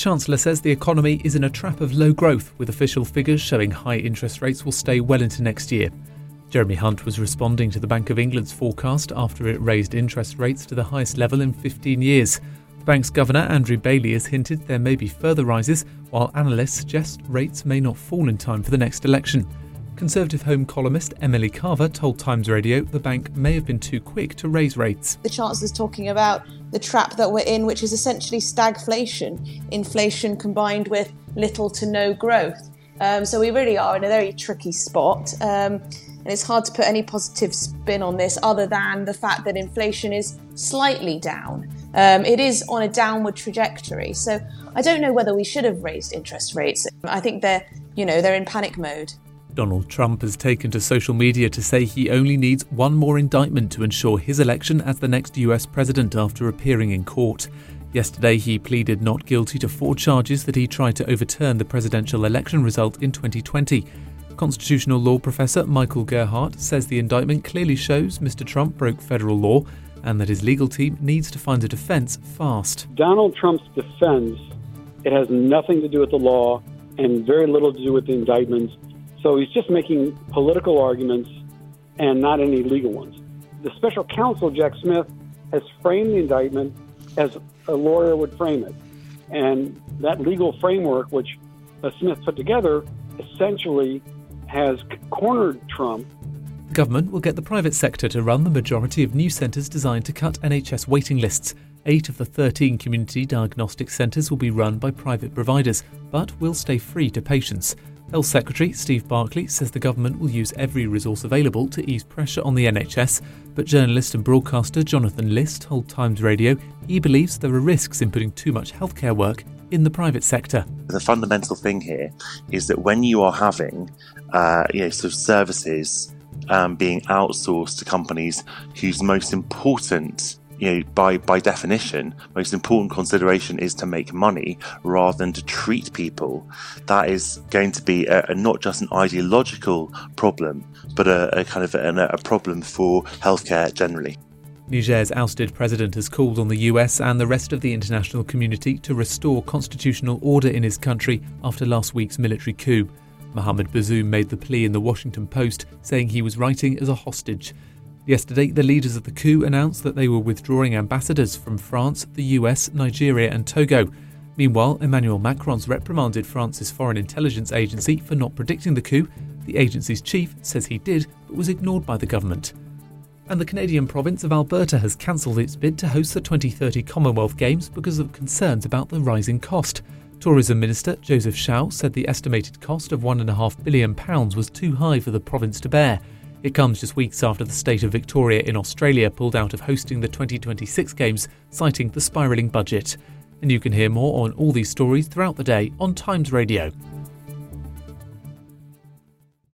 Chancellor says the economy is in a trap of low growth, with official figures showing high interest rates will stay well into next year. Jeremy Hunt was responding to the Bank of England's forecast after it raised interest rates to the highest level in 15 years. The bank's governor, Andrew Bailey, has hinted there may be further rises, while analysts suggest rates may not fall in time for the next election. Conservative Home columnist Emily Carver told Times Radio the bank may have been too quick to raise rates. The Chancellor's talking about the trap that we're in, which is essentially stagflation, inflation combined with little to no growth. Um, so we really are in a very tricky spot. Um, and it's hard to put any positive spin on this other than the fact that inflation is slightly down. Um, it is on a downward trajectory. So I don't know whether we should have raised interest rates. I think they're, you know, they're in panic mode. Donald Trump has taken to social media to say he only needs one more indictment to ensure his election as the next US president after appearing in court. Yesterday, he pleaded not guilty to four charges that he tried to overturn the presidential election result in 2020. Constitutional law professor Michael Gerhardt says the indictment clearly shows Mr. Trump broke federal law and that his legal team needs to find a defense fast. Donald Trump's defense, it has nothing to do with the law and very little to do with the indictments so he's just making political arguments and not any legal ones. The special counsel, Jack Smith, has framed the indictment as a lawyer would frame it. And that legal framework, which uh, Smith put together, essentially has cornered Trump. Government will get the private sector to run the majority of new centres designed to cut NHS waiting lists. Eight of the 13 community diagnostic centres will be run by private providers, but will stay free to patients. Health Secretary Steve Barclay says the government will use every resource available to ease pressure on the NHS, but journalist and broadcaster Jonathan Lis told Times Radio he believes there are risks in putting too much healthcare work in the private sector. The fundamental thing here is that when you are having, uh, you know, sort of services um, being outsourced to companies whose most important you know, by by definition, most important consideration is to make money rather than to treat people. That is going to be a, a not just an ideological problem, but a, a kind of a, a problem for healthcare generally. Niger's ousted president has called on the US and the rest of the international community to restore constitutional order in his country after last week's military coup. Mohamed Bazoum made the plea in the Washington Post, saying he was writing as a hostage. Yesterday, the leaders of the coup announced that they were withdrawing ambassadors from France, the US, Nigeria, and Togo. Meanwhile, Emmanuel Macron's reprimanded France's foreign intelligence agency for not predicting the coup. The agency's chief says he did, but was ignored by the government. And the Canadian province of Alberta has cancelled its bid to host the 2030 Commonwealth Games because of concerns about the rising cost. Tourism Minister Joseph Schow said the estimated cost of £1.5 billion was too high for the province to bear. It comes just weeks after the state of Victoria in Australia pulled out of hosting the 2026 Games, citing the spiralling budget. And you can hear more on all these stories throughout the day on Times Radio.